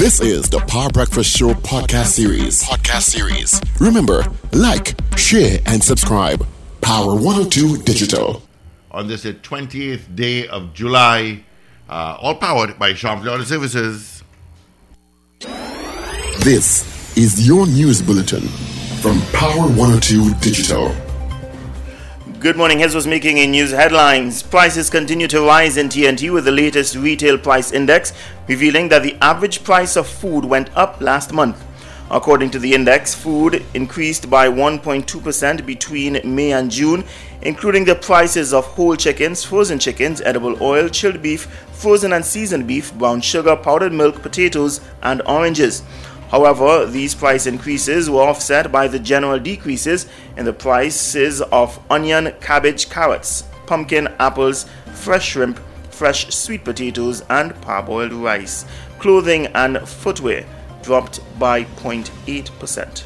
This is the Power Breakfast Show podcast series. Podcast series. Remember, like, share, and subscribe. Power 102 Digital. On this 20th day of July, uh, all powered by Champlain Services. This is your news bulletin from Power 102 Digital. Good morning. What's making in news headlines. Prices continue to rise in TNT with the latest retail price index revealing that the average price of food went up last month. According to the index, food increased by 1.2% between May and June, including the prices of whole chickens, frozen chickens, edible oil, chilled beef, frozen and seasoned beef, brown sugar, powdered milk, potatoes, and oranges. However, these price increases were offset by the general decreases in the prices of onion, cabbage, carrots, pumpkin, apples, fresh shrimp, fresh sweet potatoes, and parboiled rice. Clothing and footwear dropped by 0.8%.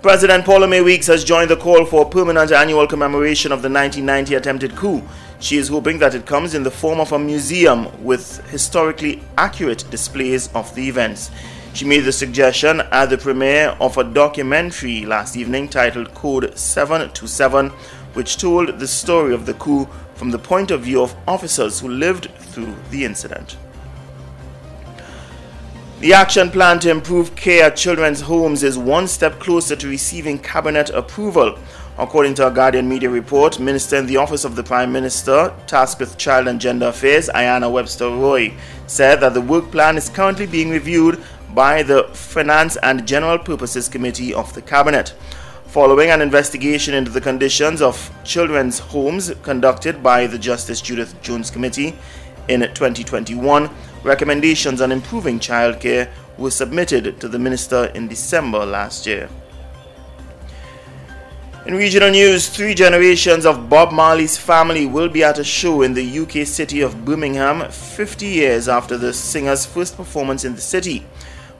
President Paula-Mae Weekes has joined the call for a permanent annual commemoration of the 1990 attempted coup. She is hoping that it comes in the form of a museum with historically accurate displays of the events. She made the suggestion at the premiere of a documentary last evening titled Code 727, which told the story of the coup from the point of view of officers who lived through the incident. The action plan to improve care at children's homes is one step closer to receiving cabinet approval. According to a Guardian media report, Minister in the Office of the Prime Minister, tasked with Child and Gender Affairs, Ayanna Webster Roy, said that the work plan is currently being reviewed by the Finance and General Purposes Committee of the Cabinet. Following an investigation into the conditions of children's homes conducted by the Justice Judith Jones Committee in 2021, recommendations on improving childcare were submitted to the Minister in December last year. In regional news, three generations of Bob Marley's family will be at a show in the UK city of Birmingham 50 years after the singer's first performance in the city.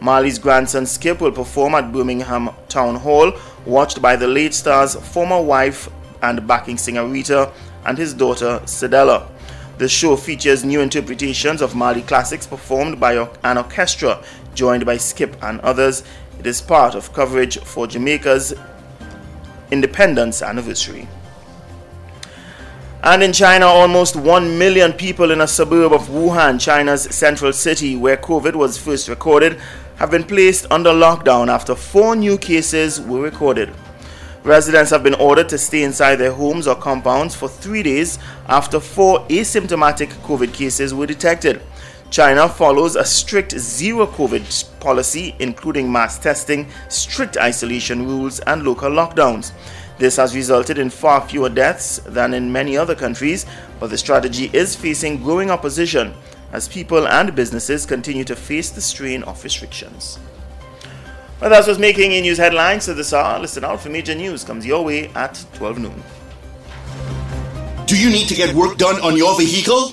Marley's grandson Skip will perform at Birmingham Town Hall, watched by the late star's former wife and backing singer Rita and his daughter Cedella. The show features new interpretations of Marley classics performed by an orchestra joined by Skip and others. It is part of coverage for Jamaica's independence anniversary. And in China, almost 1 million people in a suburb of Wuhan, China's central city where COVID was first recorded, have been placed under lockdown after four new cases were recorded. Residents have been ordered to stay inside their homes or compounds for three days after four asymptomatic COVID cases were detected. China follows a strict zero COVID policy, including mass testing, strict isolation rules, and local lockdowns. This has resulted in far fewer deaths than in many other countries, but the strategy is facing growing opposition as people and businesses continue to face the strain of restrictions. Well, that's what's making in news headlines to this hour. Listen out for major news comes your way at 12 noon. Do you need to get work done on your vehicle?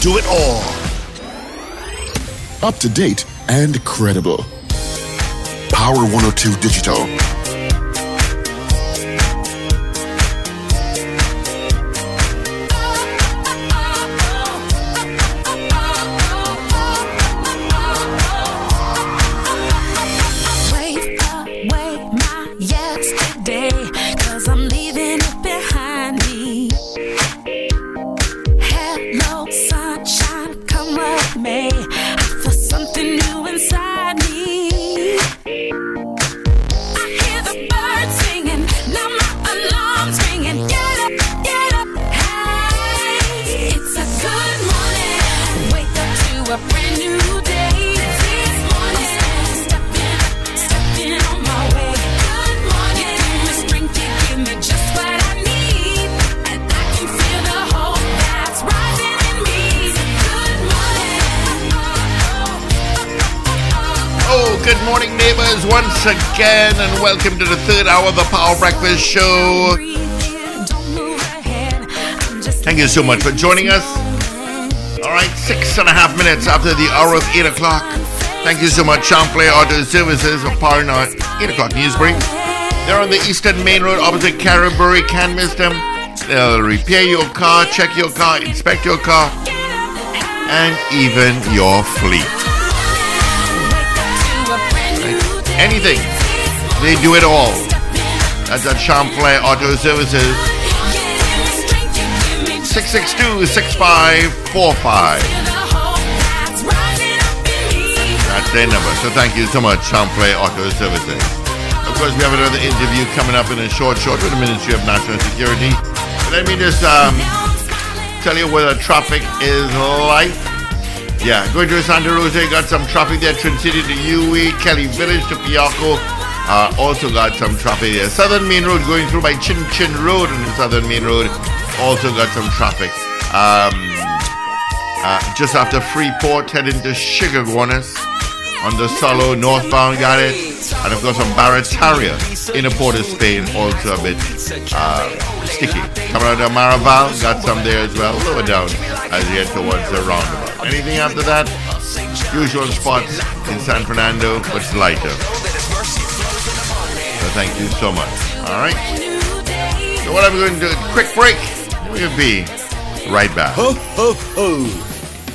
do it all. Up to date and credible. Power 102 Digital. Neighbors, once again, and welcome to the third hour of the Power Breakfast Show. Thank you so much for joining us. All right, six and a half minutes after the hour of 8 o'clock. Thank you so much, Champlain Auto Services of powering our 8 o'clock news break. They're on the Eastern Main Road opposite Carberry. Can't miss them. They'll repair your car, check your car, inspect your car, and even your fleet. Anything. They do it all. That's at Champlain Auto Services. 662-6545. That's their number. So thank you so much, Champlain Auto Services. Of course, we have another interview coming up in a short, short with the Ministry of National Security. Let me just um, tell you where the traffic is like. Yeah, going to Santa Rosa, got some traffic there. Trincity to UE, Kelly Village to Piarco. Uh, also got some traffic there. Southern Main Road going through by Chin Chin Road the Southern Main Road. Also got some traffic. Um, uh, just after Freeport, heading to Chaguanas on the Solo northbound, got it. And of course on Barataria in the Port of Spain, also a bit uh, sticky. Coming out of Maraval, got some there as well, lower down as you head towards the roundabout. Anything after that? Usual spots in San Fernando, but lighter. So thank you so much. All right. So what I'm going to do? Quick break. We'll be right back. Ho, ho, ho.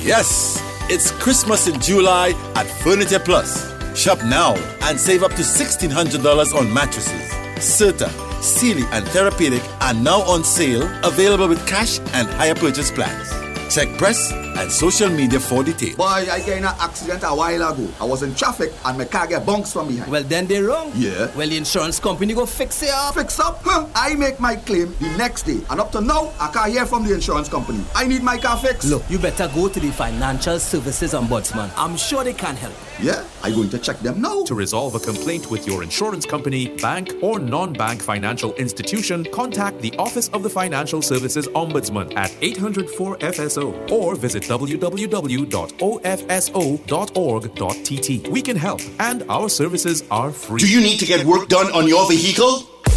Yes, it's Christmas in July at Furniture Plus. Shop now and save up to $1,600 on mattresses. Serta, Sealy, and Therapedic are now on sale, available with cash and hire purchase plans. Check press and social media for details. Boy, I get in an accident a while ago. I was in traffic and my car get bounced from behind. Well, then they wrong. Yeah. Well, the insurance company go fix it up. Fix up? Huh? I make my claim the next day. And up to now, I can't hear from the insurance company. I need my car fixed. Look, you better go to the Financial Services Ombudsman. I'm sure they can help. Yeah, I'm going to check them now. To resolve a complaint with your insurance company, bank, or non bank financial institution, contact the Office of the Financial Services Ombudsman at 804 FSO or visit www.ofso.org.tt. We can help, and our services are free. Do you need to get work done on your vehicle?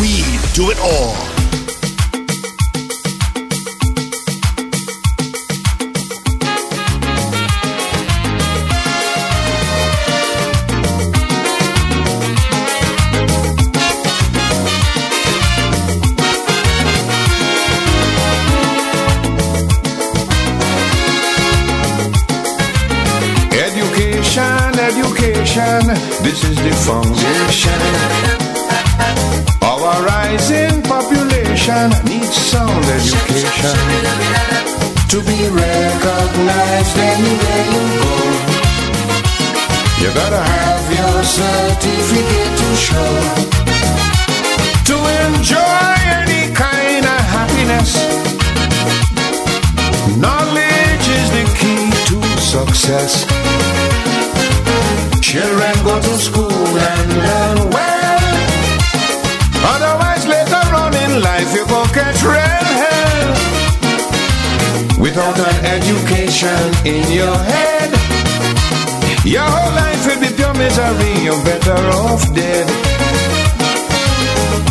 We do it all. Education, education, this is the foundation. Rising population needs sound education to be recognized anywhere you go. You gotta have your certificate to show to enjoy any kind of happiness. Knowledge is the key to success. Children go to school education in your head, your whole life will be pure misery. You're better off dead.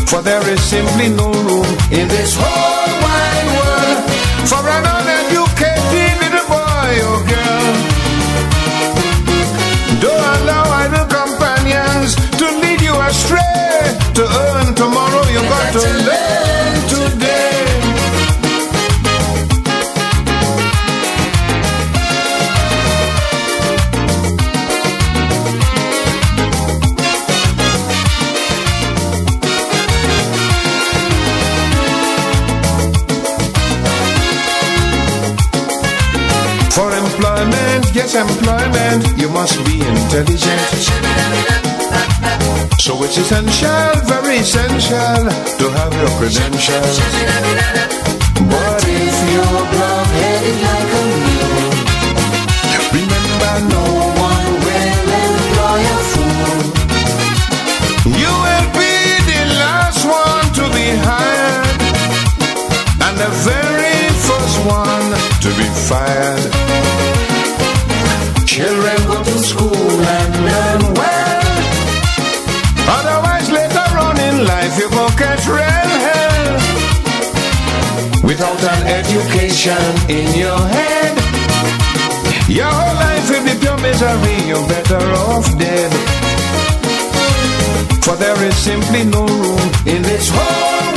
For there is simply no room in this whole wide world for an uneducated little boy or girl. Don't allow idle companions to lead you astray. To earn tomorrow, you've got to learn employment, yes, employment. You must be intelligent. So it's essential, very essential to have your credentials. But if you're blockheaded like a mule, remember no one will employ a fool. You will be the last one to be hired, and the very first one to be fired. Children go to school and learn well. Otherwise, later on in life, you go catch real hell. Without an education in your head, your whole life will be pure misery. You're better off dead. For there is simply no room in this world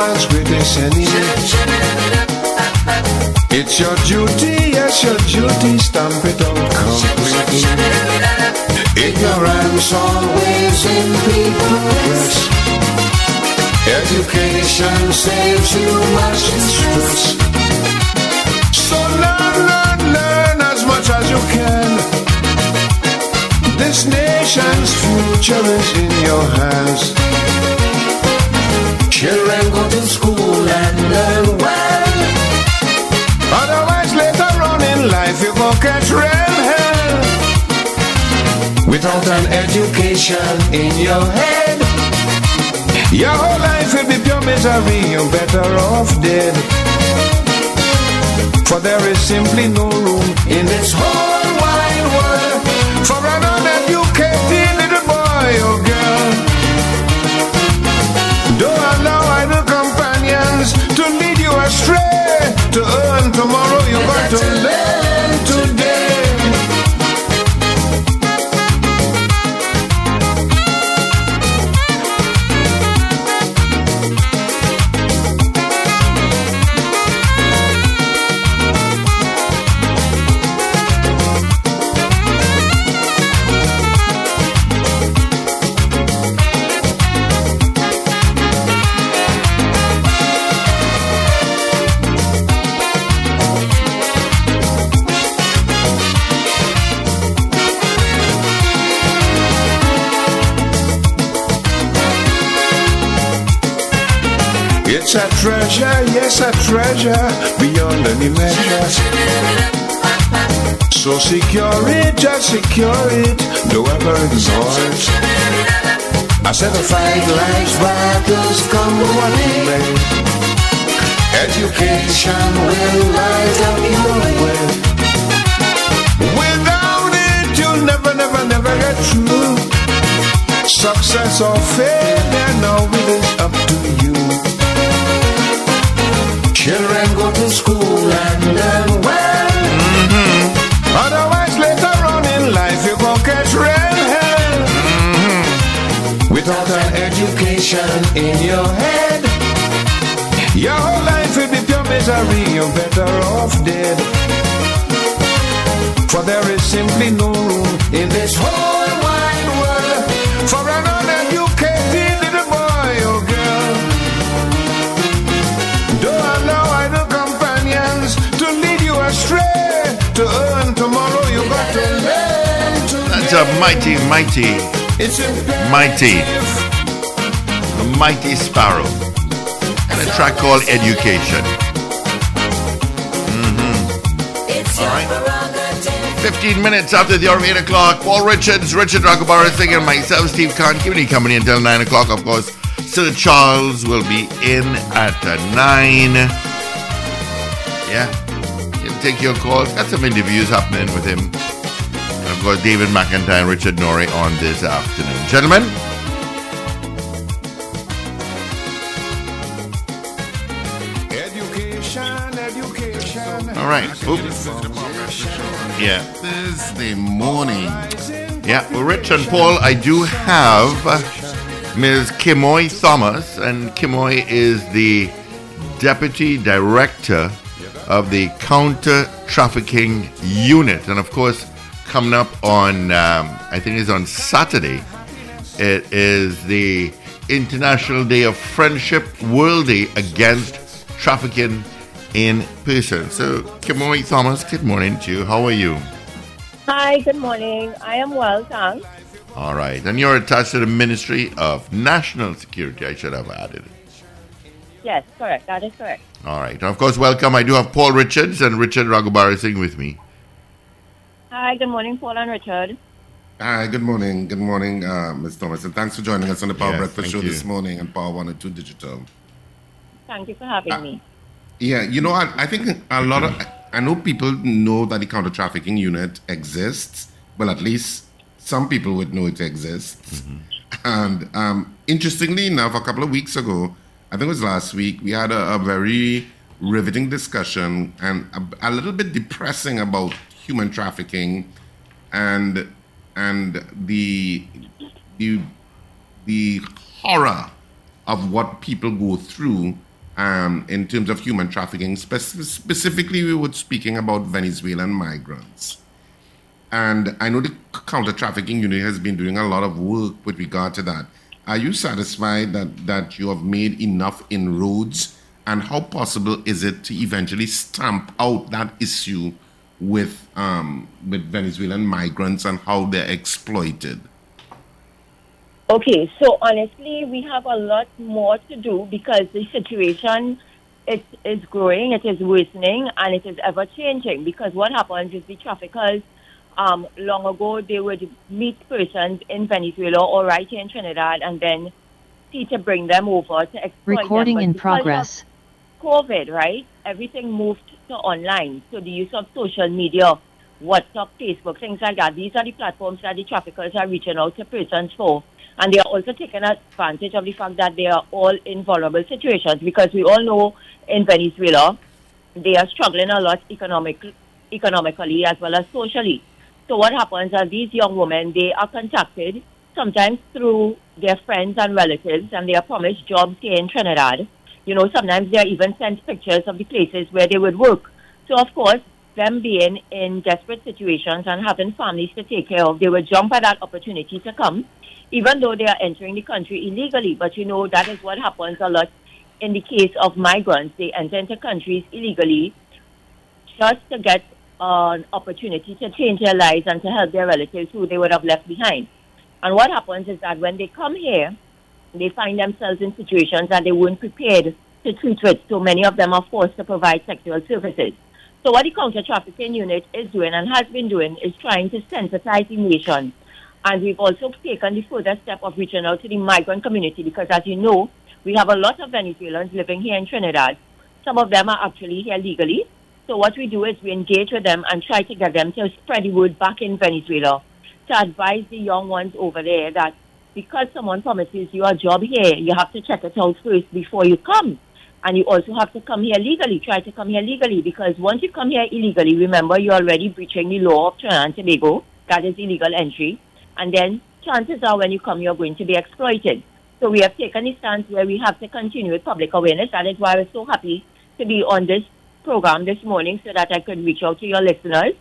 illiteracy is man's greatest enemy. It's your duty, yes, your duty, stamp it out completely. Ignorance always in progress. Education saves you much stress. So learn, learn, learn as much as you can. This nation's future is in your hands. Children go to school and learn well. Otherwise, later on in life, you go catch real hell. Without an education in your head, your whole life will be pure misery. You're better off dead. For there is simply no room in this whole wide world for an uneducated little boy or girl. Astray. To earn tomorrow, you got to learn treasure beyond any measure. So secure it, just secure it, don't ever it. I said the fight life's battles come what may. Education will light up your way. Without it, you'll never, never, never get through. Success or failure, now it is up to you. Children go to school and learn well. Mm-hmm. Otherwise, later on in life, you go catch real hell. Mm-hmm. Without an education in your head, your whole life will be pure misery. You're better off dead. For there is simply no room in this whole to a mighty, mighty, It's mighty, the mighty sparrow. And a track called Education. Mm-hmm. All right. 15 minutes after the hour of 8 o'clock. Paul Richards, Richard Raghubar singing, myself, Steve Kahn, keeping you company until 9 o'clock, of course. Sir Charles will be in at uh, 9. Yeah. He'll take your calls. Got some interviews happening with him. Of course, David McIntyre and Richard Norrie on this afternoon. Gentlemen, Education, education. All right. Oops. Yeah. Thursday morning. Yeah. Well, Rich and Paul, I do have uh, Ms. Kimoy Thomas, and Kimoy is the Deputy Director of the Counter Trafficking Unit. And of course, coming up on, um, I think it's on Saturday, it is the International Day of Friendship World Day Against Trafficking in Person. So, Kimoy Thomas, good morning to you. How are you? Hi, good morning. I am well, thanks. All right. And you're attached to the Ministry of National Security. I should have added it. Yes, correct. That is correct. All right. And of course, welcome. I do have Paul Richards and Richard Raghubar sitting with me. Hi, good morning, Paul and Richard. Hi, good morning. Good morning, uh, Ms. Thomas. And thanks for joining us on the Power Yes, Breakfast Show you. this morning and Power 102 Digital. Thank you for having me. Yeah, you know, I, I think a lot of, I know people know that the counter trafficking unit exists. Well, at least some people would know it exists. And um, interestingly enough, a couple of weeks ago, I think it was last week, we had a, a very riveting discussion and a, a little bit depressing about human trafficking and and the the the horror of what people go through um, in terms of human trafficking. Spec- specifically, we were speaking about Venezuelan migrants. And I know the counter trafficking unit has been doing a lot of work with regard to that. Are you satisfied that, that you have made enough inroads? And how possible is it to eventually stamp out that issue with, um, with Venezuelan migrants and how they're exploited? Okay, so honestly, we have a lot more to do because the situation it is growing, it is worsening, and it is ever changing. Because what happens is the traffickers, um, long ago, they would meet persons in Venezuela or right here in Trinidad, and then see to bring them over to exploit Recording them. in But of progress. COVID, right? Everything moved online. So the use of social media, WhatsApp, Facebook, things like that. These are the platforms that the traffickers are reaching out to persons for. And they are also taking advantage of the fact that they are all in vulnerable situations because we all know in Venezuela they are struggling a lot economic, economically as well as socially. So what happens are these young women, they are contacted sometimes through their friends and relatives and they are promised jobs here in Trinidad. You know, sometimes they are even sent pictures of the places where they would work. So of course, them being in desperate situations and having families to take care of, they would jump at that opportunity to come, even though they are entering the country illegally. But you know, that is what happens a lot in the case of migrants. They enter into countries illegally just to get an opportunity to change their lives and to help their relatives who they would have left behind. And what happens is that when they come here, they find themselves in situations that they weren't prepared to treat with. So many of them are forced to provide sexual services. So what the counter trafficking unit is doing and has been doing is trying to sensitize the nation. And we've also taken the further step of reaching out to the migrant community because as you know, we have a lot of Venezuelans living here in Trinidad. Some of them are actually here legally. So what we do is we engage with them and try to get them to spread the word back in Venezuela to advise the young ones over there that because someone promises you a job here, you have to check it out first before you come. And you also have to come here legally, try to come here legally, because once you come here illegally, remember you're already breaching the law of Trinidad and Tobago, that is illegal entry. And then chances are when you come, you're going to be exploited. So we have taken a stance where we have to continue with public awareness. That is why I was so happy to be on this program this morning so that I could reach out to your listeners.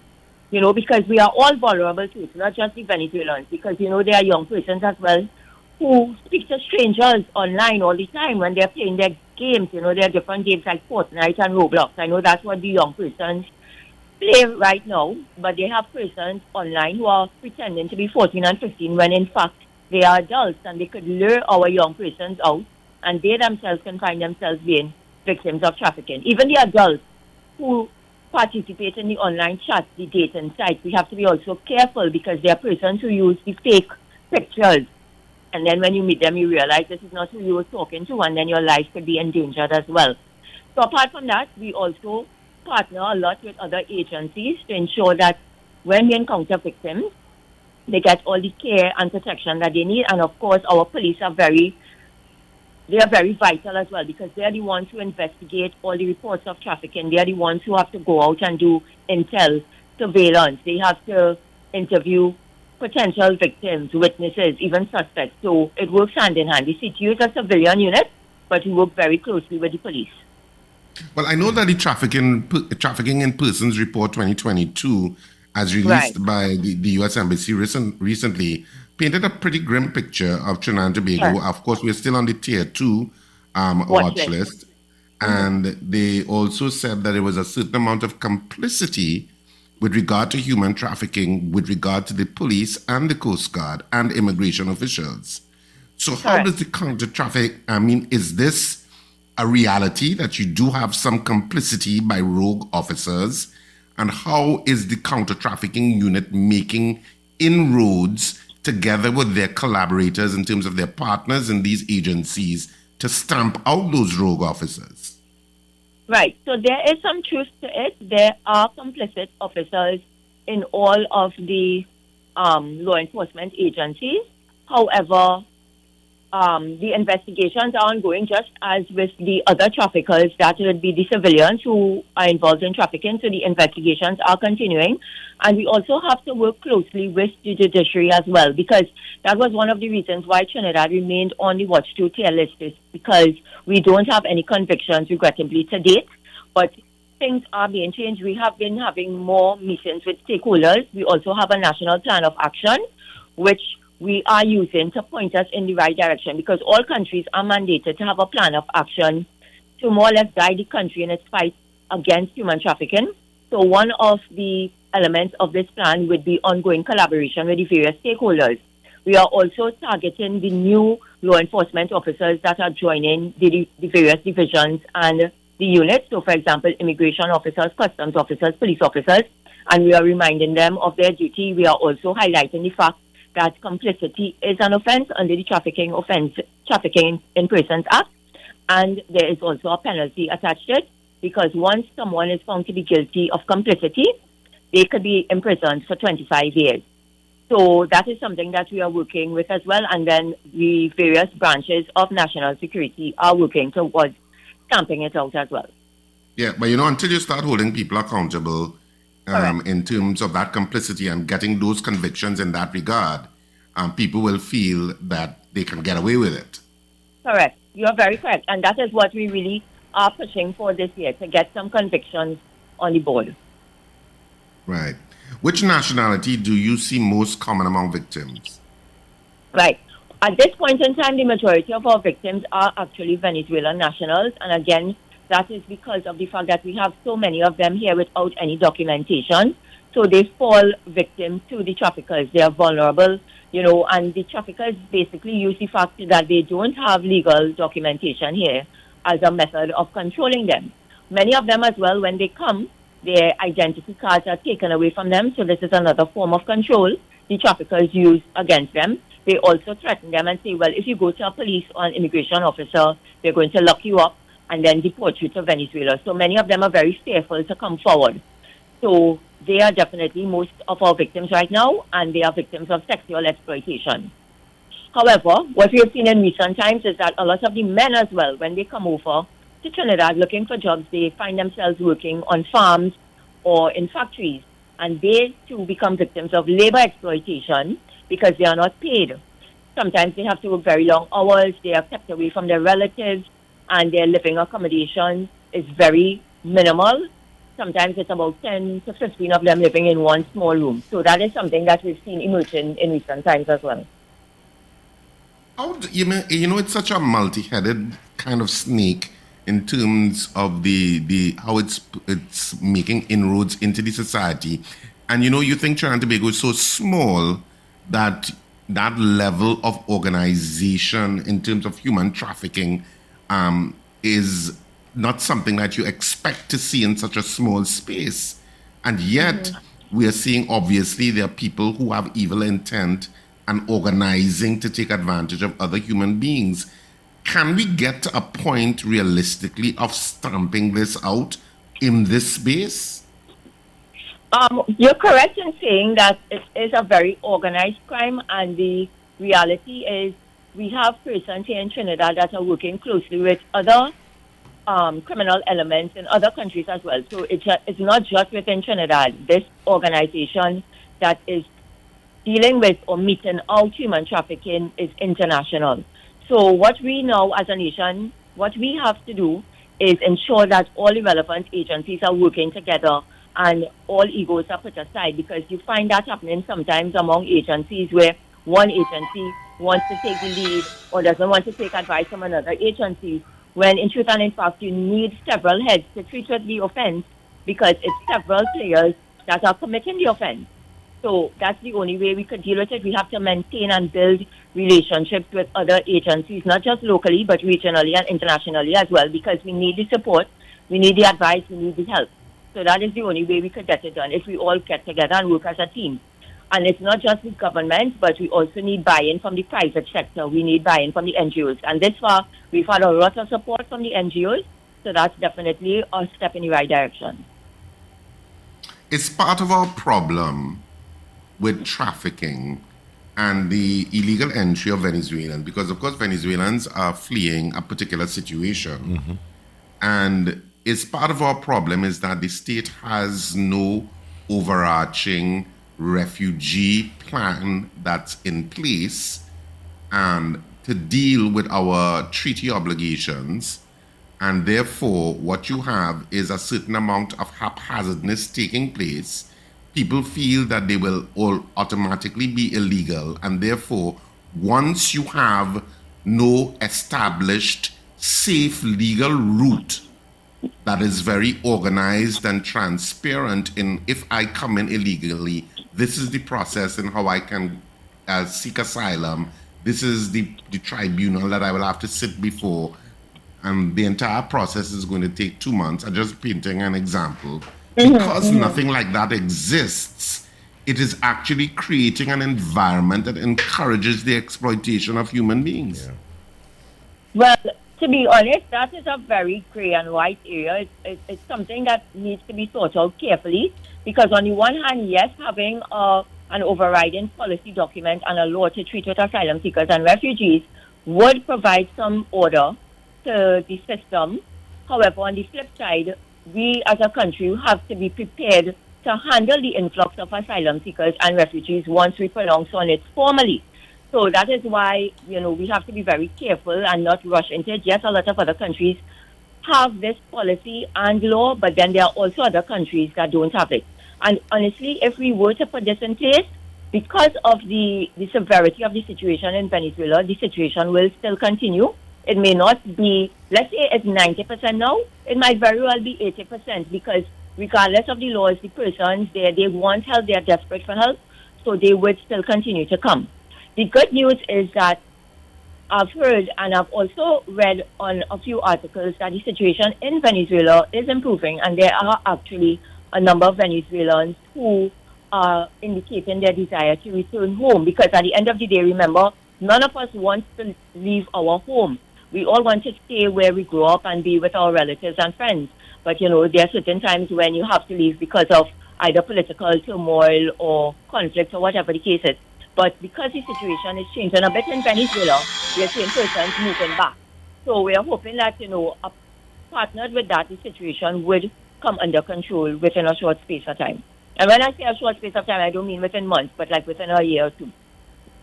You know, because we are all vulnerable to it, not just the Venezuelans, because, you know, there are young persons as well who speak to strangers online all the time when they're playing their games. You know, there are different games like Fortnite and Roblox. I know that's what the young persons play right now, but they have persons online who are pretending to be 14 and 15 when in fact they are adults and they could lure our young persons out and they themselves can find themselves being victims of trafficking. Even the adults who participate in the online chats, the dating sites, we have to be also careful because there are persons who use the fake pictures. And then when you meet them, you realize this is not who you were talking to, and then your life could be endangered as well. So apart from that, we also partner a lot with other agencies to ensure that when we encounter victims, they get all the care and protection that they need. And of course, our police are very they are very vital as well because they are the ones who investigate all the reports of trafficking. They are the ones who have to go out and do intel surveillance. They have to interview potential victims, witnesses, even suspects. So it works hand in hand. The CTU is a civilian unit, but we work very closely with the police. Well, I know that the trafficking trafficking in persons report 2022, as released Right. by the, the U.S. Embassy recent, recently, painted a pretty grim picture of Trinidad and Tobago. Sure. Of course, we're still on the tier two um, Watch watch list. list, and they also said that there was a certain amount of complicity with regard to human trafficking, with regard to the police and the Coast Guard and immigration officials. So, how does the counter traffic? I mean, is this a reality that you do have some complicity by rogue officers? And how is the counter trafficking unit making inroads together with their collaborators in terms of their partners in these agencies to stamp out those rogue officers? Right. So there is some truth to it. There are complicit officers in all of the um, law enforcement agencies. However, um, the investigations are ongoing just as with the other traffickers, that would be the civilians who are involved in trafficking. So the investigations are continuing. And we also have to work closely with the judiciary as well because that was one of the reasons why Trinidad remained on the watch to tier list is because we don't have any convictions, regrettably, to date. But things are being changed. We have been having more meetings with stakeholders. We also have a national plan of action, which we are using to point us in the right direction because all countries are mandated to have a plan of action to more or less guide the country in its fight against human trafficking. So one of the elements of this plan would be ongoing collaboration with the various stakeholders. We are also targeting the new law enforcement officers that are joining the, the various divisions and the units. So, for example, immigration officers, customs officers, police officers, and we are reminding them of their duty. We are also highlighting the fact that complicity is an offence under the Trafficking Offence Trafficking in Persons Act, and there is also a penalty attached to it because once someone is found to be guilty of complicity, they could be imprisoned for 25 years. So that is something that we are working with as well, and then the various branches of national security are working towards stamping it out as well. Yeah, but you know, until you start holding people accountable um, in terms of that complicity and getting those convictions in that regard, um, people will feel that they can get away with it. Correct. You are very correct. And that is what we really are pushing for this year to get some convictions on the board. Right. Which nationality do you see most common among victims? Right. At this point in time, the majority of our victims are actually Venezuelan nationals. And again, that is because of the fact that we have so many of them here without any documentation. So they fall victim to the traffickers. They are vulnerable, you know, and the traffickers basically use the fact that they don't have legal documentation here as a method of controlling them. Many of them as well, when they come, their identity cards are taken away from them. So this is another form of control the traffickers use against them. They also threaten them and say, well, if you go to a police or an immigration officer, they're going to lock you up and then deport you to Venezuela. So many of them are very fearful to come forward. So they are definitely most of our victims right now, and they are victims of sexual exploitation. However, what we have seen in recent times is that a lot of the men as well, when they come over to Trinidad looking for jobs, they find themselves working on farms or in factories, and they too become victims of labor exploitation because they are not paid. Sometimes they have to work very long hours, they are kept away from their relatives, and their living accommodation is very minimal. Sometimes it's about 10 to 15 of them living in one small room. So that is something that we've seen emerging in recent times as well. Do, you, you know, it's such a multi-headed kind of snake in terms of the the how it's it's making inroads into the society, and you know, you think Trinidad and Tobago is so small that that level of organization in terms of human trafficking um, is not something that you expect to see in such a small space, and yet we are seeing obviously there are people who have evil intent and organizing to take advantage of other human beings. Can we get to a point realistically of stamping this out in this space? Um, you're correct in saying that it is a very organized crime, and the reality is we have persons here in Trinidad that are working closely with other um, criminal elements in other countries as well. So it's, a, it's not just within Trinidad. This organization that is dealing with or meeting out human trafficking is international. So what we know as a nation, what we have to do is ensure that all the relevant agencies are working together and all egos are put aside because you find that happening sometimes among agencies where one agency wants to take the lead or doesn't want to take advice from another agency when in truth and in fact you need several heads to treat the offense because it's several players that are committing the offense. So that's the only way we could deal with it. We have to maintain and build relationships with other agencies, not just locally, but regionally and internationally as well, because we need the support, we need the advice, we need the help. So that is the only way we could get it done if we all get together and work as a team. And it's not just the government, but we also need buy-in from the private sector. We need buy-in from the NGOs. And this far, we've had a lot of support from the NGOs. So that's definitely a step in the right direction. It's part of our problem with trafficking and the illegal entry of Venezuelans because, of course, Venezuelans are fleeing a particular situation. Mm-hmm. And it's part of our problem is that the state has no overarching refugee plan that's in place and to deal with our treaty obligations. And therefore, what you have is a certain amount of haphazardness taking place. People feel that they will all automatically be illegal. And therefore, once you have no established, safe legal route that is very organized and transparent in if I come in illegally, this is the process and how I can uh, seek asylum. This is the, the tribunal that I will have to sit before. And the entire process is going to take two months. I'm just painting an example. Mhm, Because mhm. nothing like that exists, it is actually creating an environment that encourages the exploitation of human beings. Well, to be honest, that is a very grey and white area. It's, it's, it's something that needs to be thought out carefully because, on the one hand, yes, having a, an overriding policy document and a law to treat with asylum seekers and refugees would provide some order to the system. However, on the flip side, we as a country have to be prepared to handle the influx of asylum seekers and refugees once we pronounce on it formally. So that is why, you know, we have to be very careful and not rush into it. Yes, a lot of other countries have this policy and law, but then there are also other countries that don't have it. And honestly, if we were to put this in place, because of the, the severity of the situation in Venezuela, the situation will still continue. It may not be, let's say it's 90% now, it might very well be 80% because regardless of the laws, the persons, they, they want help, they are desperate for help, so they would still continue to come. The good news is that I've heard and I've also read on a few articles that the situation in Venezuela is improving, and there are actually a number of Venezuelans who are indicating their desire to return home because at the end of the day, remember, none of us wants to leave our home. We all want to stay where we grew up and be with our relatives and friends. But you know, there are certain times when you have to leave because of either political turmoil or conflict or whatever the case is. But because the situation has changed, and a bit in Venezuela, we are seeing persons moving back. So we are hoping that, you know, partnered with that, the situation would come under control within a short space of time. And when I say a short space of time, I don't mean within months, but like within a year or two.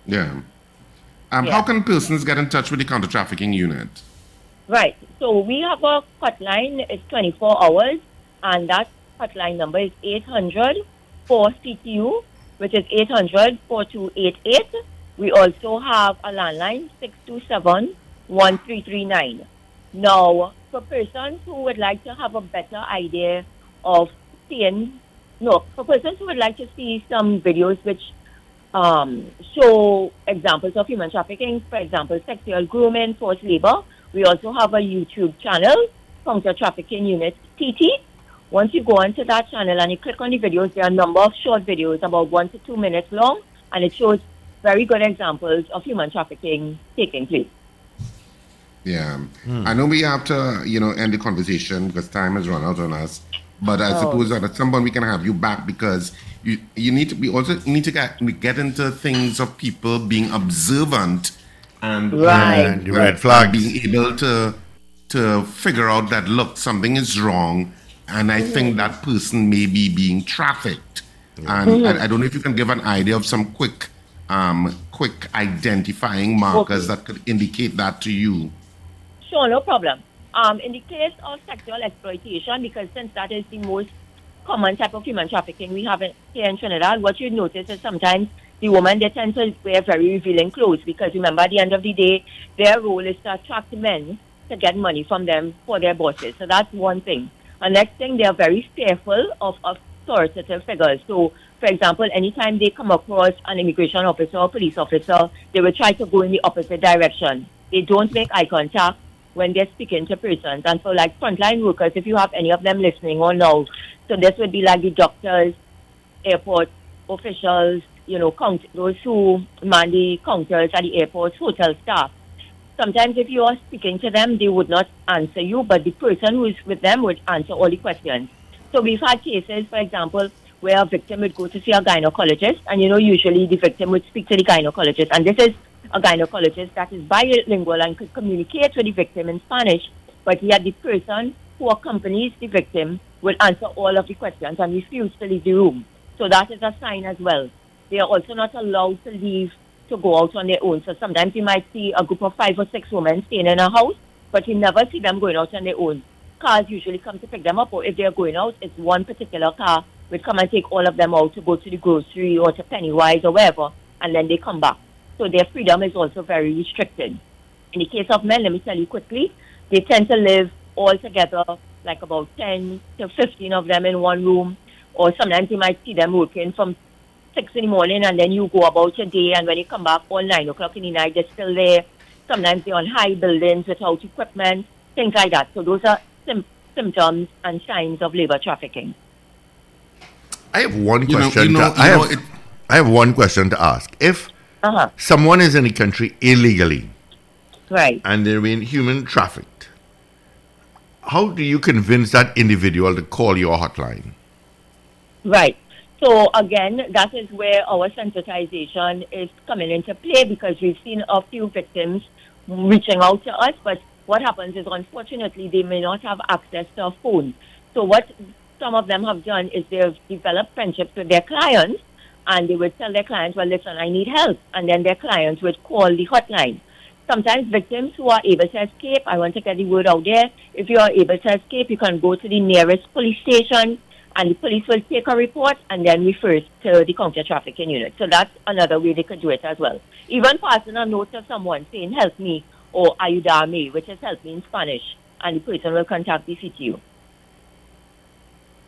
Yeah. Um, Yeah. How can persons get in touch with the counter trafficking unit? Right. So we have a hotline. It's 24 hours, and that hotline number is 800 4CTU, which is 800 4288. We also have a landline 627 1339. Now, for persons who would like to have a better idea of seeing, no, for persons who would like to see some videos which um, show examples of human trafficking, for example, sexual grooming, forced labor. We also have a YouTube channel, Counter Trafficking Unit TT. Once you go onto that channel and you click on the videos, there are a number of short videos, about one to two minutes long, and it shows very good examples of human trafficking taking place. Yeah. Hmm. I know we have to, you know, end the conversation because time has run out on us. But I Oh. suppose that at some point we can have you back because you you need to be also need to get get into things of people being observant and Right. And red flags. being able to to figure out that look something is wrong, and I think that person may be being trafficked. And. I, I don't know if you can give an idea of some quick um, quick identifying markers that could indicate that to you. Sure, no problem. Um, in the case of sexual exploitation, because since that is the most common type of human trafficking we have in, here in Trinidad, what you notice is sometimes the women they tend to wear very revealing clothes because remember at the end of the day, their role is to attract men to get money from them for their bosses. So that's one thing. And next thing, they are very fearful of authoritative figures. So, for example, anytime they come across an immigration officer or police officer, they will try to go in the opposite direction. They don't make eye contact when they're speaking to persons. And for like frontline workers, if you have any of them listening or now, so this would be like the doctors, airport officials, you know, count, those who man the counters at the airports, hotel staff. Sometimes if you are speaking to them, they would not answer you, but the person who is with them would answer all the questions. So we've had cases, for example, where a victim would go to see a gynecologist, and you know, usually the victim would speak to the gynecologist, and this is a gynecologist that is bilingual and could communicate with the victim in Spanish, but yet the person who accompanies the victim will answer all of the questions and refuse to leave the room. So that is a sign as well. They are also not allowed to leave to go out on their own. So sometimes you might see a group of five or six women staying in a house, but you never see them going out on their own. Cars usually come to pick them up, or if they're going out, it's one particular car would come and take all of them out to go to the grocery or to Pennywise or wherever, and then they come back. So their freedom is also very restricted. In the case of men, let me tell you quickly, they tend to live all together, like about 10 to 15 of them in one room, or sometimes you might see them working from 6 in the morning and then you go about your day, and when you come back all 9 o'clock in the night, they're still there. Sometimes they're on high buildings without equipment, things like that. So those are sim- symptoms and signs of labor trafficking. I have one You know- question. you know- to, I, you know, have, it- I have one question to ask. If Uh-huh. someone is in the country illegally Right. and they're being human trafficked, how do you convince that individual to call your hotline? Right. So again, that is where our sensitization is coming into play because we've seen a few victims reaching out to us, but what happens is unfortunately they may not have access to a phone. So what some of them have done is they've developed friendships with their clients and they would tell their clients, well, listen, I need help. And then their clients would call the hotline. Sometimes victims who are able to escape, I want to get the word out there. If you are able to escape, you can go to the nearest police station and the police will take a report and then refer it to the counter trafficking unit. So that's another way they could do it as well. Even passing a note to someone saying, help me or ayudame, which is help me in Spanish, and the person will contact the CTU.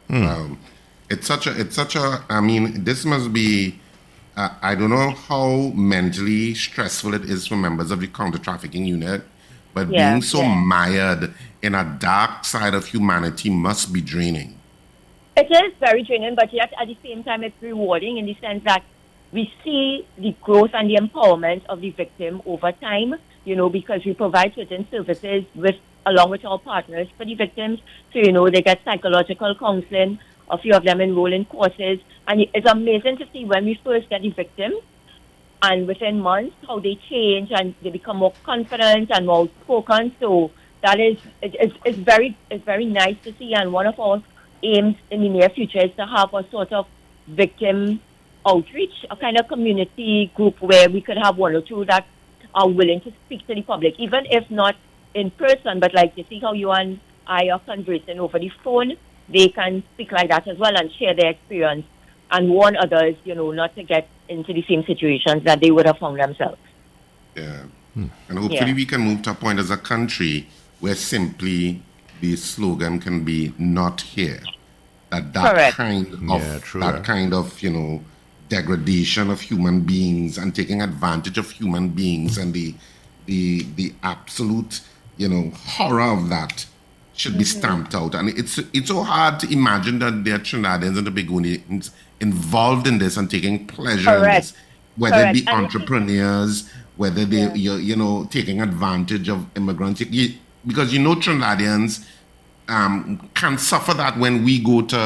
Um, it's such a, it's such a, I mean, this must be, uh, I don't know how mentally stressful it is for members of the counter trafficking unit, but Yeah, being so yeah. mired in a dark side of humanity must be draining. It is very draining, but yet at the same time, it's rewarding in the sense that we see the growth and the empowerment of the victim over time, you know, because we provide certain services with, along with our partners for the victims. So, you know, they get psychological counseling, a few of them enroll in courses, and it's amazing to see when we first get the victim and within months how they change and they become more confident and more spoken. So that is it, it's, it's very it's very nice to see. And one of our aims in the near future is to have a sort of victim outreach, a kind of community group where we could have one or two that are willing to speak to the public, even if not in person, but like you see how you and I are conversing over the phone, they can speak like that as well and share their experience and warn others, you know, not to get into the same situations that they would have found themselves. Yeah. Hmm. And hopefully Yeah. we can move to a point as a country where simply the slogan can be not here. That that Correct. kind of Yeah, true, that yeah. kind of, you know, degradation of human beings and taking advantage of human beings and the the the absolute, you know, horror of that should be stamped out. And it's it's so hard to imagine that there are Trinidadians and Tobagonians involved in this and taking pleasure in this. Whether it be entrepreneurs, whether they you're, you know taking advantage of immigrants, You- because you know Trinidadians um, can suffer that when we go to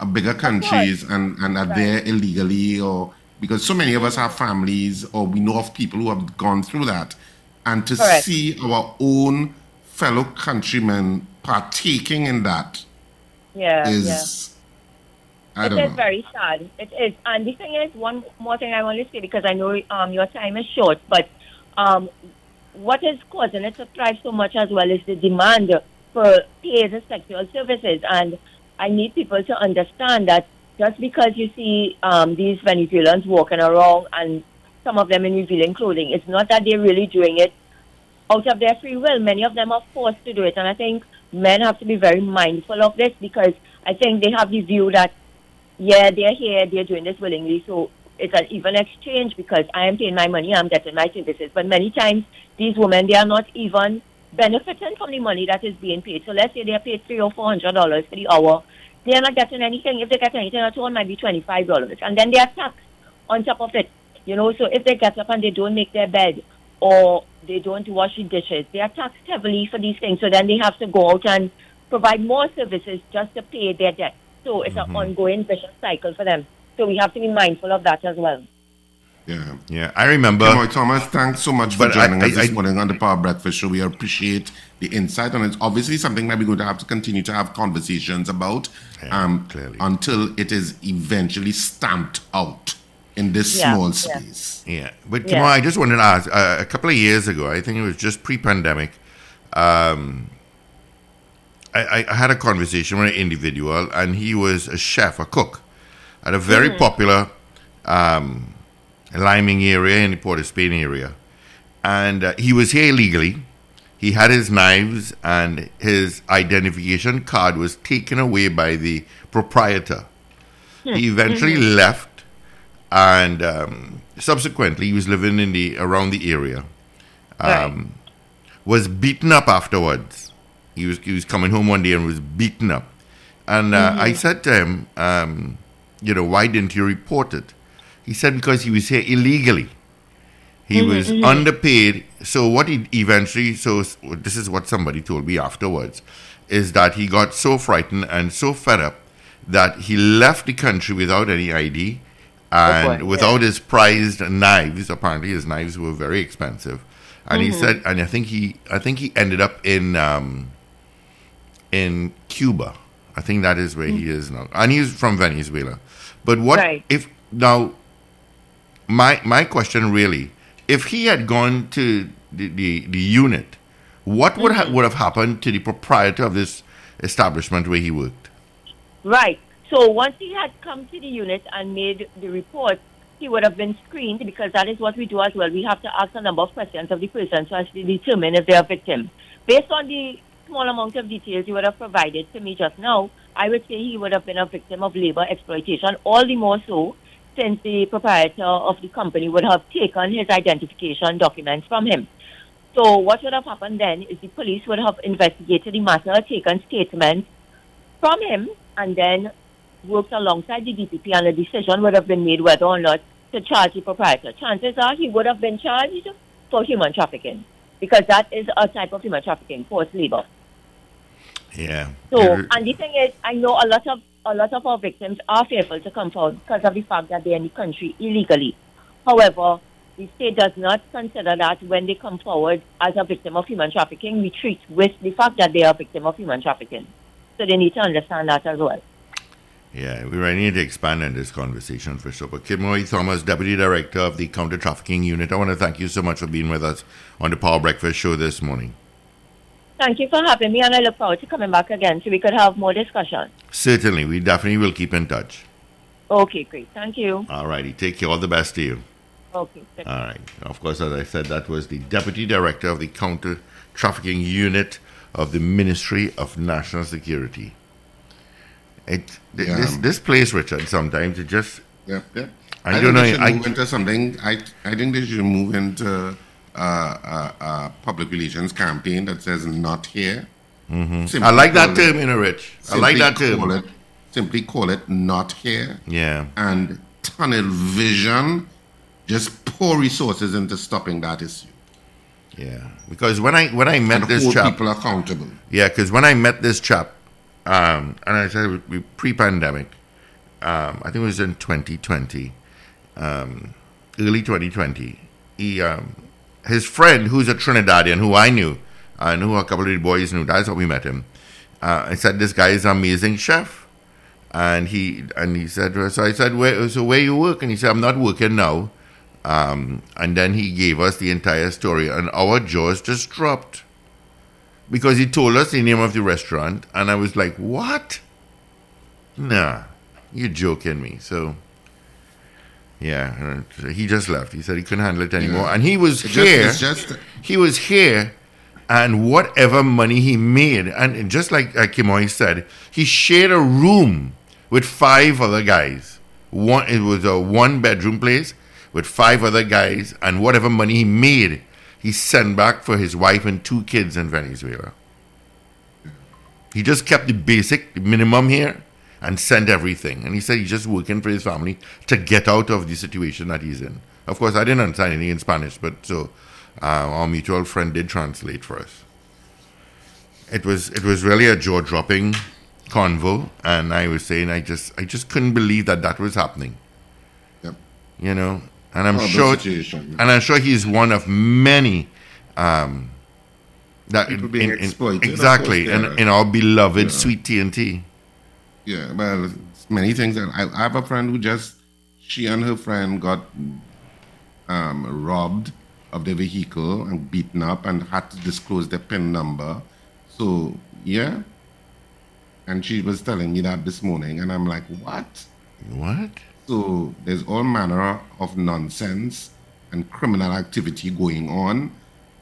uh, bigger countries and and are there illegally or because so many of us have families or we know of people who have gone through that. and to Correct. see our own fellow countrymen partaking in that Yeah, is, yeah. I don't is know. very sad. It is. And the thing is, one more thing I want to say because I know um, your time is short, but um, what is causing it to thrive so much as well is the demand for paid sexual services. And I need people to understand that just because you see um, these Venezuelans walking around and some of them in revealing clothing, it's not that they're really doing it out of their free will. Many of them are forced to do it. And I think men have to be very mindful of this because I think they have the view that, yeah, they're here, they're doing this willingly. So it's an even exchange because I am paying my money, I'm getting my services. But many times, these women, they are not even benefiting from the money that is being paid. So let's say they're paid three or four hundred dollars for the hour. They're not getting anything. If they get anything at all, it might be twenty-five dollars, and then they are taxed on top of it. You know, so if they get up and they don't make their bed or they don't wash the dishes, they are taxed heavily for these things. So then they have to go out and provide more services just to pay their debt. So it's an mm-hmm. ongoing vicious cycle for them. So we have to be mindful of that as well. Yeah. Yeah, I remember. Kimoy Thomas, thanks so much for But I- joining I- us this I- morning on the Power Breakfast Show. We appreciate the insight, and it's obviously something that we're going to have to continue to have conversations about um, clearly. until it is eventually stamped out in this Yeah, small yeah. space. Yeah, but Yeah. Kimo, I just wanted to ask. Uh, a couple of years ago, I think it was just pre-pandemic. Um, I, I- I had a conversation with an individual, and he was a chef, a cook, at a very Mhm. popular um, liming area in the Port of Spain area, and uh, he was here illegally. He had his knives, and his identification card was taken away by the proprietor. He eventually Mhm. left, and um, subsequently, he was living in the around the area. Um, Was beaten up afterwards. He was he was coming home one day and was beaten up, and uh, I Mhm. said to him, um, you know, why didn't you report it? He said because he was here illegally. He Mhm, was mhm. underpaid. So what he eventually, so this is what somebody told me afterwards, is that he got so frightened and so fed up that he left the country without any ID and boy, without his prized knives. Apparently, his knives were very expensive, and he Mhm. said, and I think he, I think he ended up in um, in Cuba. I think that is where he is now, and he's from Venezuela. But what Right. if now? My my question really, if he had gone to the the, the unit, what would ha- would have happened to the proprietor of this establishment where he worked? Right. So once he had come to the unit and made the report, he would have been screened because that is what we do as well. We have to ask a number of questions of the person to actually determine if they are a victim. Based on the small amount of details you would have provided to me just now, I would say he would have been a victim of labor exploitation, all the more so since the proprietor of the company would have taken his identification documents from him. So what would have happened then is the police would have investigated the matter, taken statements from him, and then worked alongside the DPP, and a decision would have been made whether or not to charge the proprietor. Chances are he would have been charged for human trafficking because that is a type of human trafficking, forced labor. Yeah. So, and the thing is, I know a lot of a lot of our victims are fearful to come forward because of the fact that they're in the country illegally. However, the state does not consider that when they come forward as a victim of human trafficking, we treat with the fact that they are a victim of human trafficking. So they need to understand that as well. Yeah, we really need to expand on this conversation for sure. But Kimoy Thomas, Deputy Director of the Counter Trafficking Unit, I want to thank you so much for being with us on the Power Breakfast Show this morning. Thank you for having me, and I look forward to coming back again so we could have more discussion. Certainly, we definitely will keep in touch. Okay, great. Thank you. All righty, take care. All the best to you. Okay. All right. Of course, as I said, that was the Deputy Director of the Counter Trafficking Unit of the Ministry of National Security. It th- Yeah. this this place, Richard. Sometimes it just Yeah, yeah. I, think don't know. They should I, move into something. I I think they should move into public relations campaign that says "not here." Mhm. I like that term, you know, Rich. I like that term. It, simply call it "not here." Yeah. And tunnel vision, just pour resources into stopping that issue. Yeah, because when I when I met And this hold chap, people accountable. Yeah, because when I met this chap, um, and I said pre-pandemic, um, I think it was in 2020, um, early 2020. He um, his friend, who's a Trinidadian, who I knew, I knew a couple of the boys knew. That's how we met him. Uh, I said, "This guy is an amazing chef," and he and he said, "So I said, where, so where you work?" And he said, "I'm not working now." Um, and then he gave us the entire story, and our jaws just dropped because he told us the name of the restaurant, and I was like, "What? Nah, you're joking me." So, yeah, he just left. He said he couldn't handle it anymore, Yeah. and he was It's just- here. it's just- he was here, and whatever money he made, and just like uh, Kimoy said, he shared a room with five other guys. One, it was a one-bedroom place with five other guys, and whatever money he made, he sent back for his wife and two kids in Venezuela. He just kept the basic, the minimum here, and sent everything. And he said he's just working for his family to get out of the situation that he's in. Of course, I didn't understand anything in Spanish, but so uh, our mutual friend did translate for us. It was it was really a jaw dropping convo, and I was saying I just I just couldn't believe that that was happening. Yep. You know, and I'm Horrible sure, and I'm sure he's one of many. Um, that People being in- in- exploited, exactly, in, in our beloved Yeah. sweet TNT. Yeah, well, many things. And I, I have a friend who just, she and her friend got um, robbed of their vehicle and beaten up and had to disclose their PIN number. So, yeah. And she was telling me that this morning, and I'm like, what? What? So, there's all manner of nonsense and criminal activity going on.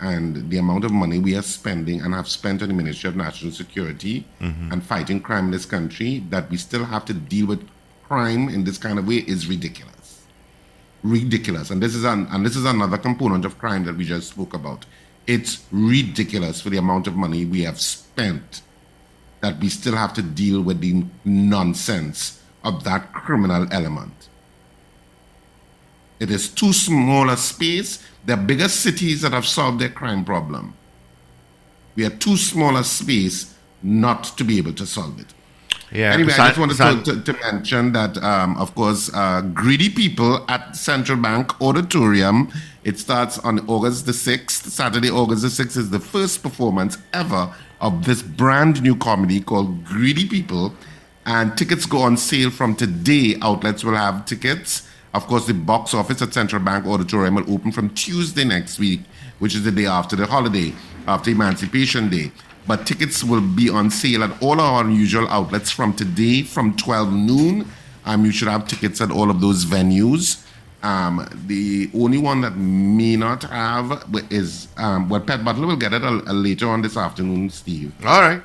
And the amount of money we are spending and have spent on the Ministry of National Security Mhm. and fighting crime in this country, that we still have to deal with crime in this kind of way is ridiculous. Ridiculous. And this is an, and this is another component of crime that we just spoke about. It's ridiculous for the amount of money we have spent that we still have to deal with the nonsense of that criminal element. It is too small a space. The bigger cities that have solved their crime problem. We are too small a space not to be able to solve it. Yeah. Anyway, I just wanted to, to, to mention that, um, of course, uh, greedy people at Central Bank Auditorium. It starts on August the 6th. Saturday, August the 6th is the first performance ever of this brand new comedy called Greedy People. And tickets go on sale from today. Outlets will have tickets. Of course, the box office at Central Bank Auditorium will open from Tuesday next week, which is the day after the holiday, after Emancipation Day. But tickets will be on sale at all our usual outlets from today from 12 noon. Um, you should have tickets at all of those venues. Um, the only one that may not have is, um, well, Pet Butler will get it a, a later on this afternoon, Steve. All right.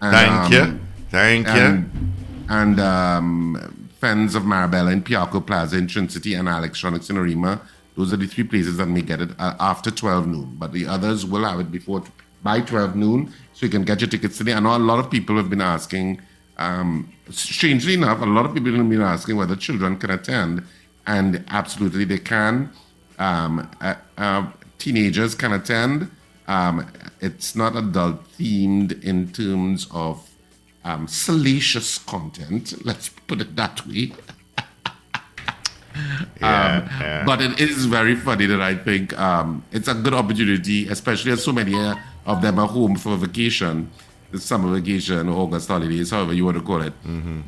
Thank you. Thank you. and, And um, Fens of Marabella in Piarco Plaza in Trincity and Electronics in Arima. Those are the three places that may get it uh, after 12 noon. But the others will have it before by 12 noon, so you can get your tickets today. I know a lot of people have been asking. Um, strangely enough, a lot of people have been asking whether children can attend, and absolutely they can. Um, uh, uh, teenagers can attend. Um, it's not adult themed in terms of um, salacious content. Let's put it that way. Yeah, Um, yeah. But it is very funny that I think um, it's a good opportunity, especially as so many uh, of them are home for vacation, the summer vacation August holidays, however you want to call it,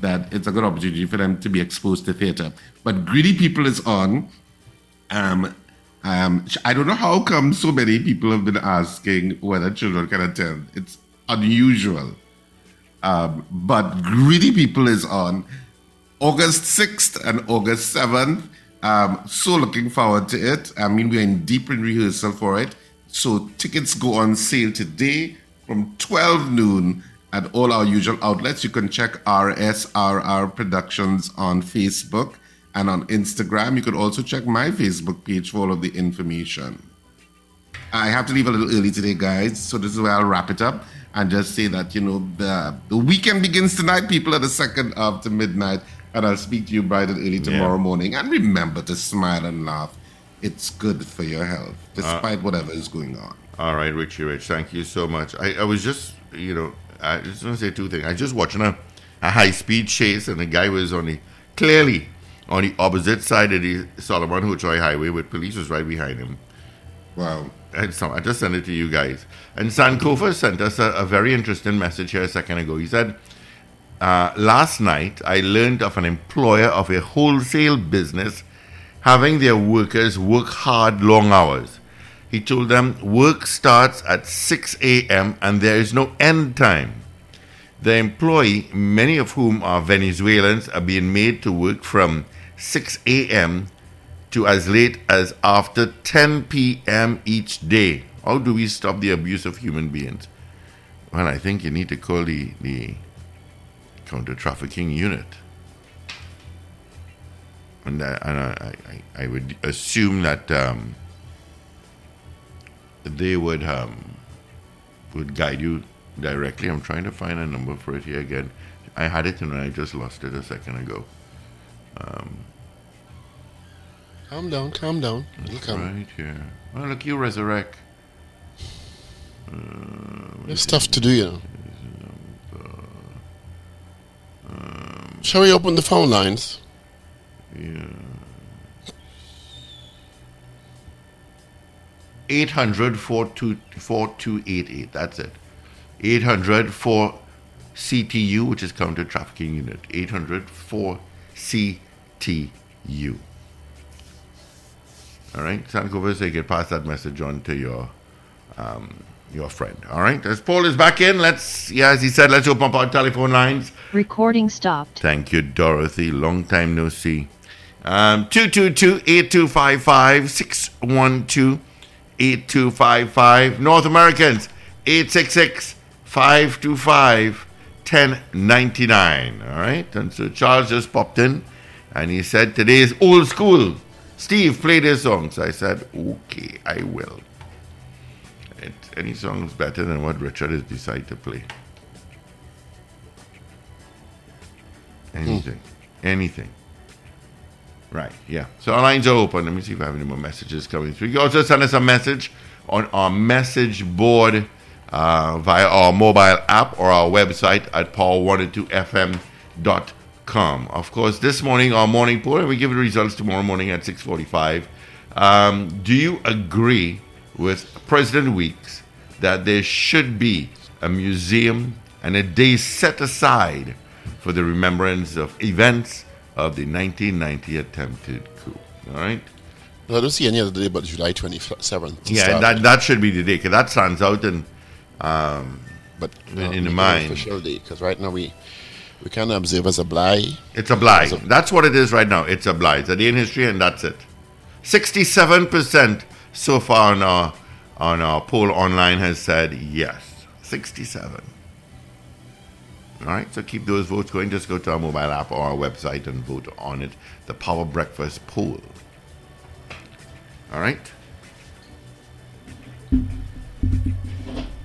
that it's a good opportunity for them to be exposed to theater. But Greedy People is on. Um, um, I don't know how come so many people have been asking whether children can attend. It's unusual. Um, but Greedy People is on August 6th and August 7th. Um, so looking forward to it. I mean, we're in deep in rehearsal for it. So tickets go on sale today from 12 noon at all our usual outlets. You can check RSRR Productions on Facebook and on Instagram. You could also check my Facebook page for all of the information. I have to leave a little early today, guys. So this is where I'll wrap it up and just say that you know the the weekend begins tonight. People at the second after midnight, and I'll speak to you bright and early tomorrow morning. And remember to smile and laugh. It's good for your health, uh, despite whatever is going on. All right, Richie Rich, thank you so much. I, I was just, you know, I just want to say two things. I was just watching a, a high speed chase, and the guy was on the clearly on the opposite side of the Solomon Hochoy Highway, with police was right behind him. Wow. I just sent it to you guys. And Sankofa sent us a, a very interesting message here a second ago. He said, uh, Last night I learned of an employer of a wholesale business having their workers work hard long hours. He told them work starts at 6 a.m. and there is no end time. The employee, many of whom are Venezuelans, are being made to work from 6 a.m. to as late as after 10 p.m. each day. How do we stop the abuse of human beings? Well, I think you need to call the, the counter trafficking unit. And, I, and I, I, I would assume that um, they would um, would guide you directly. I'm trying to find a number for it here again. I had it and I just lost it a second ago. Um, Calm down, calm down. It's come. right here. Oh, look, you resurrect. Uh, There's stuff to do, you know. Shall we open the phone lines? Yeah. 800 4288. That's it. 800 4 CTU, which is Counter Trafficking Unit. 800 4 CTU. All right, Sankofa, you get pass that message on to your um, your friend. All right, as Paul is back in, let's, yeah, as he said, let's open up our telephone lines. Recording stopped. Thank you, Dorothy. Long time no see. Um, 222-8255, 612-8255. North Americans, 866-525-1099. All right? And so Charles just popped in and he said, today is old school. Steve, play their songs. I said, okay, I will. It, any song's better than what Richard has decided to play. Anything. Anything. Right, yeah. So our lines are open. Let me see if I have any more messages coming through. You can also send us a message on our message board uh, via our mobile app or our website at power102fm.com. Of course, this morning, our morning poll, and we give the results tomorrow morning at 645. Um, do you agree with President Weekes that there should be a museum and a day set aside for the remembrance of events of the 1990 attempted coup. All right? I don't see any other day but July 27th. Yeah, that, that should be the day, because that stands out in, um, but in, in the mind. official day because right now we we can observe as a blight. It's a blight. That's what it is right now. It's a blight. It's a day in history, and that's it. 67% so far on our, on our poll online has said yes. 67. All right, so keep those votes going. Just go to our mobile app or our website and vote on it. The Power Breakfast poll. All right?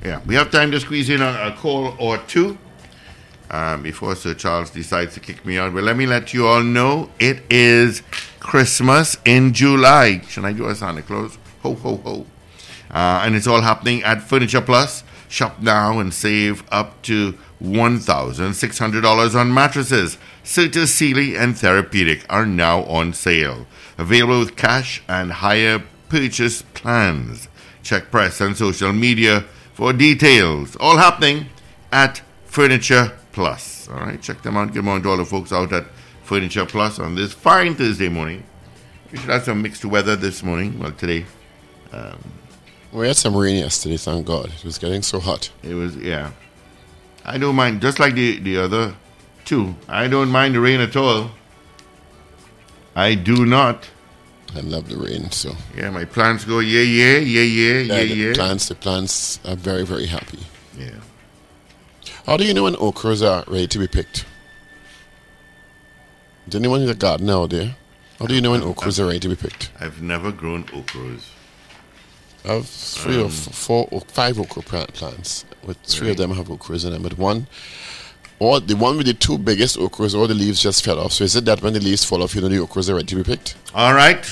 Yeah, we have time to squeeze in a, a call or two um, before Sir Charles decides to kick me out. But let me let you all know it is Christmas in July. Should I do a Santa Claus? Ho, ho, ho. Uh, and it's all happening at Furniture Plus. Shop now and save up to $1,600 on mattresses. Serta, Sealy, and Therapedic are now on sale. Available with cash and hire purchase plans. Check press and social media for details. All happening at Furniture Plus. All right, check them out. Good morning to all the folks out at Furniture Plus on this fine Thursday morning. We should have some mixed weather this morning. Well, today. Um, We had some rain yesterday, thank God. It was getting so hot. it was, yeah. I don't mind, just like the, the other two. I don't mind the rain at all. I do not. I love the rain, so. Yeah, my plants go yeah, yeah, yeah, yeah, yeah, the yeah. plants, the plants are very, very happy. Yeah. How do you know when okras are ready to be picked? Is anyone in the garden out there? How do you know when okras are ready to be picked? I've never grown okras. I have three or Um, f- four or five okra plant plants. With three of them have okras in them, but one, or the one with the two biggest okras, all the leaves just fell off. So is it that when the leaves fall off, you know the okras are ready to be picked? All right.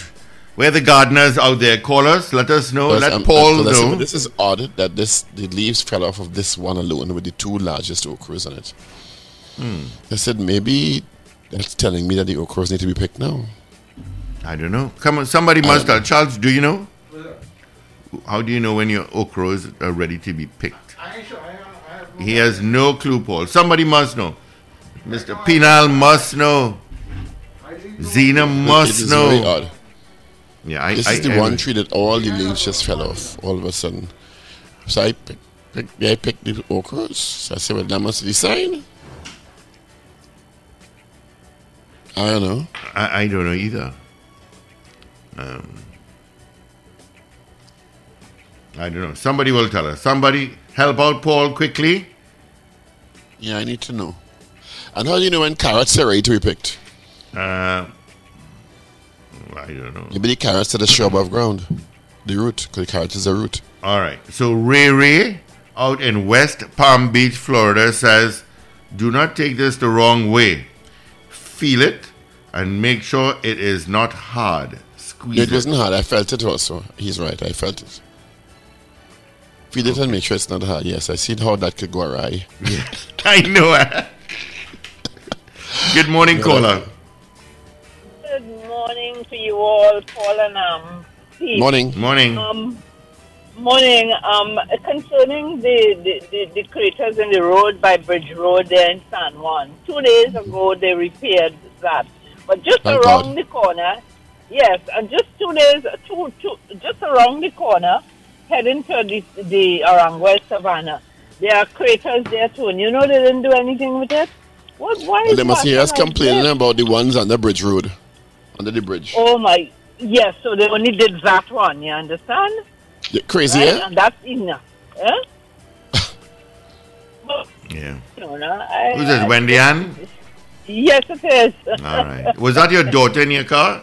Where the gardeners out there, call us. Let us know. Because, Let um, Paul listen, know. This is odd that this the leaves fell off of this one alone with the two largest okras on it. Hmm. I said maybe that's telling me that the okras need to be picked now. I don't know. Come on, somebody must tell. Charles, do you know? how do you know when your okras are ready to be picked? He has no clue, Paul. Somebody must know. Mr. Pinal must know. Zena It must is very know. Yeah, I, this I, is the I- one tree that all the leaves just fell off all of a sudden. So I picked, yeah, I picked the okras. So I said, well, that must be the sign. I don't know. I, I don't know either. Um, I don't know. Somebody will tell us. Somebody help out Paul quickly. Yeah, I need to know. And how do you know when carrots are ready to be picked? Uh, I don't know. Maybe the carrots are the shrub above ground. The root, because the carrot is a root. All right. So Ray Ray out in West Palm Beach, Florida says, "Do not take this the wrong way. Feel it and make sure it is not hard. Squeeze it wasn't hard. I felt it also. He's right. I felt it. Feed it and make sure it's not hard. Yes, I see how that could go awry. Yeah. I know. Good morning, caller. Good morning to you all, Paul and um, Steve. Morning. Morning. Um, morning. Um, concerning the, the, the, the craters in the road by Bridge Road there in San Juan. Two days ago they repaired that, but just Thank around God. the corner, yes, and just two days, two, two, just around the corner, heading to the the Aranguez Savannah. There are craters there too, and you know they didn't do anything with it. What? Why? Well, is they must hear us that like complaining this? about the ones on the bridge road. Under the bridge. Oh my, yes. So they only did that one. You understand? Yeah, crazy, Right? yeah? And that's enough. Eh? Yeah. No, no. I, Who's this? Wendy Ann? Yes, it is. All right. Was that your daughter in your car?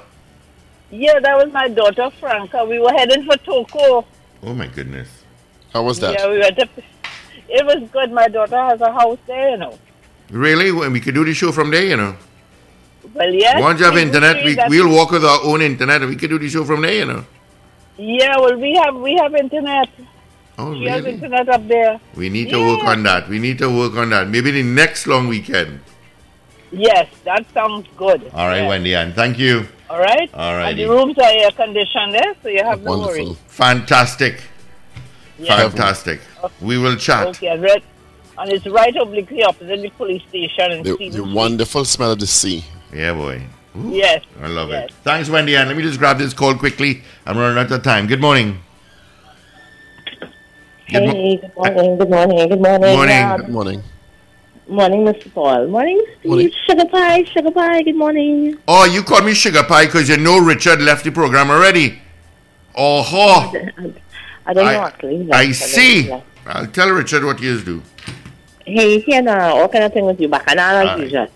yeah, that was my daughter Franca. We were heading for Toco. Oh my goodness. How was that? Yeah, we were. dep- It was good. My daughter has a house there, you know. Really? Well, We could do the show from there, you know. Well, yes. Once you have we- internet, we- we, that- we'll walk with our own internet we can do the show from there, you know. Yeah, well, we have we have internet. Oh, She has really? internet up there. We need to work on that. We need to work on that. Maybe the next long weekend. Yes, that sounds good. All right, Yeah. Wendy Ann. Thank you. All right. All right. And the rooms are air conditioned there, so you have no worries. Fantastic. Yeah. Fantastic. We will chat. Okay, and, right, and it's right obliquely opposite the police station in The, the wonderful smell of the sea. Yeah, boy. Yes. I love yes. it. Thanks, Wendy Ann. Let me just grab this call quickly. I'm running out of time. Good morning. Good mo- Hey, good morning, good morning, good morning. Morning. uh, Good morning. morning, Mr. Paul. Morning, Steve. Morning. Sugar pie, sugar pie, good morning. Oh, you called me Sugar Pie because you know Richard left the program already. Oh, ho. I don't I- know actually. I Yes, see. don't. I'll tell Richard what you do. Hey, here now, what kind of thing with you back? And as usual.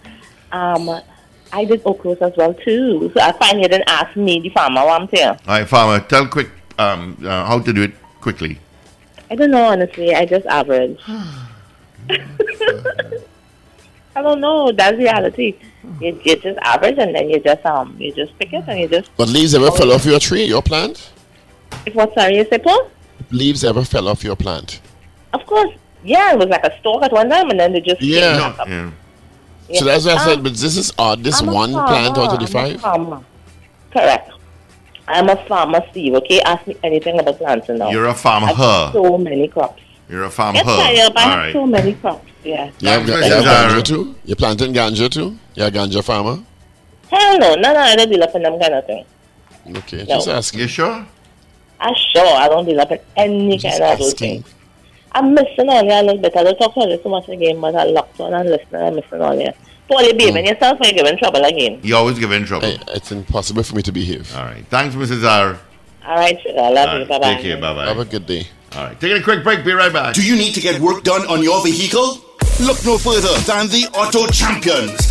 Um, I did okras as well too. So I find you didn't ask me, the farmer, what I'm saying. All right, Farmer, tell quick um, uh, how to do it quickly. I don't know, honestly. I just average. I don't know. That's reality. You, you just average and then you just um you just pick it and you just But leaves ever fell off your tree, your plant? if what sorry you say Paul? Leaves ever fell off your plant? Of course. Yeah, it was like a stalk at one time and then they just came Yeah. Back up. Yeah. So that's what I Um, said, but this is odd. This I'm a one plant out of the farmer, I'm a five? Correct. I'm a farmer, Steve, okay? Ask me anything about planting now. You're a farmer. I have so many crops. You're a farmer. Yes, I am. I have right. so many crops, yeah. You have, Thanks, you have Mrs. Zara. ganja too? You're planting ganja too? You're a ganja farmer? Hell no, no, no, I don't deal up in them kind of thing. Okay, No. just asking. You sure? I sure I don't deal up in any Just kind of those asking. things. I'm missing all here a little bit. Er er er I don't talk to you so much again, but I locked on and listening. I'm missing all here. Paul, you behaving yourself or you giving trouble again. You always give in trouble. Hey, it's impossible for me to behave. All right. Thanks, Mrs. R. All right, sugar. I love All you. right, Bye-bye. Take care. Bye bye. Have a good day. All right. Taking a quick break. Be right back. Do you need to get work done on your vehicle? Look no further than the Auto Champions.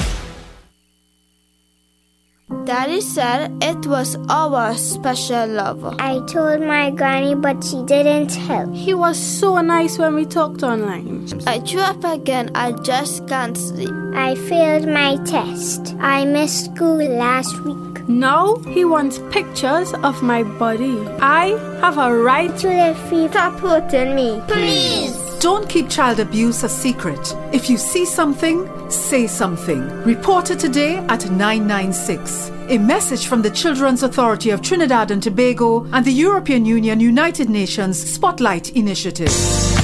Daddy said it was our special love. I told my granny, but she didn't tell. He was so nice when we talked online. I threw up again. I just can't sleep. I failed my test. I missed school last week. Now he wants pictures of my body. I have a right to live free. Stop hurting me. Please. Don't keep child abuse a secret. If you see something, say something. Report it today at 996. A message from the Children's Authority of Trinidad and Tobago and the European Union United Nations Spotlight Initiative.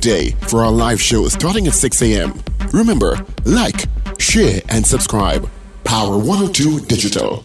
Weekday for our live show starting at 6 a.m. Remember, like, share, and subscribe. Power 102 Digital.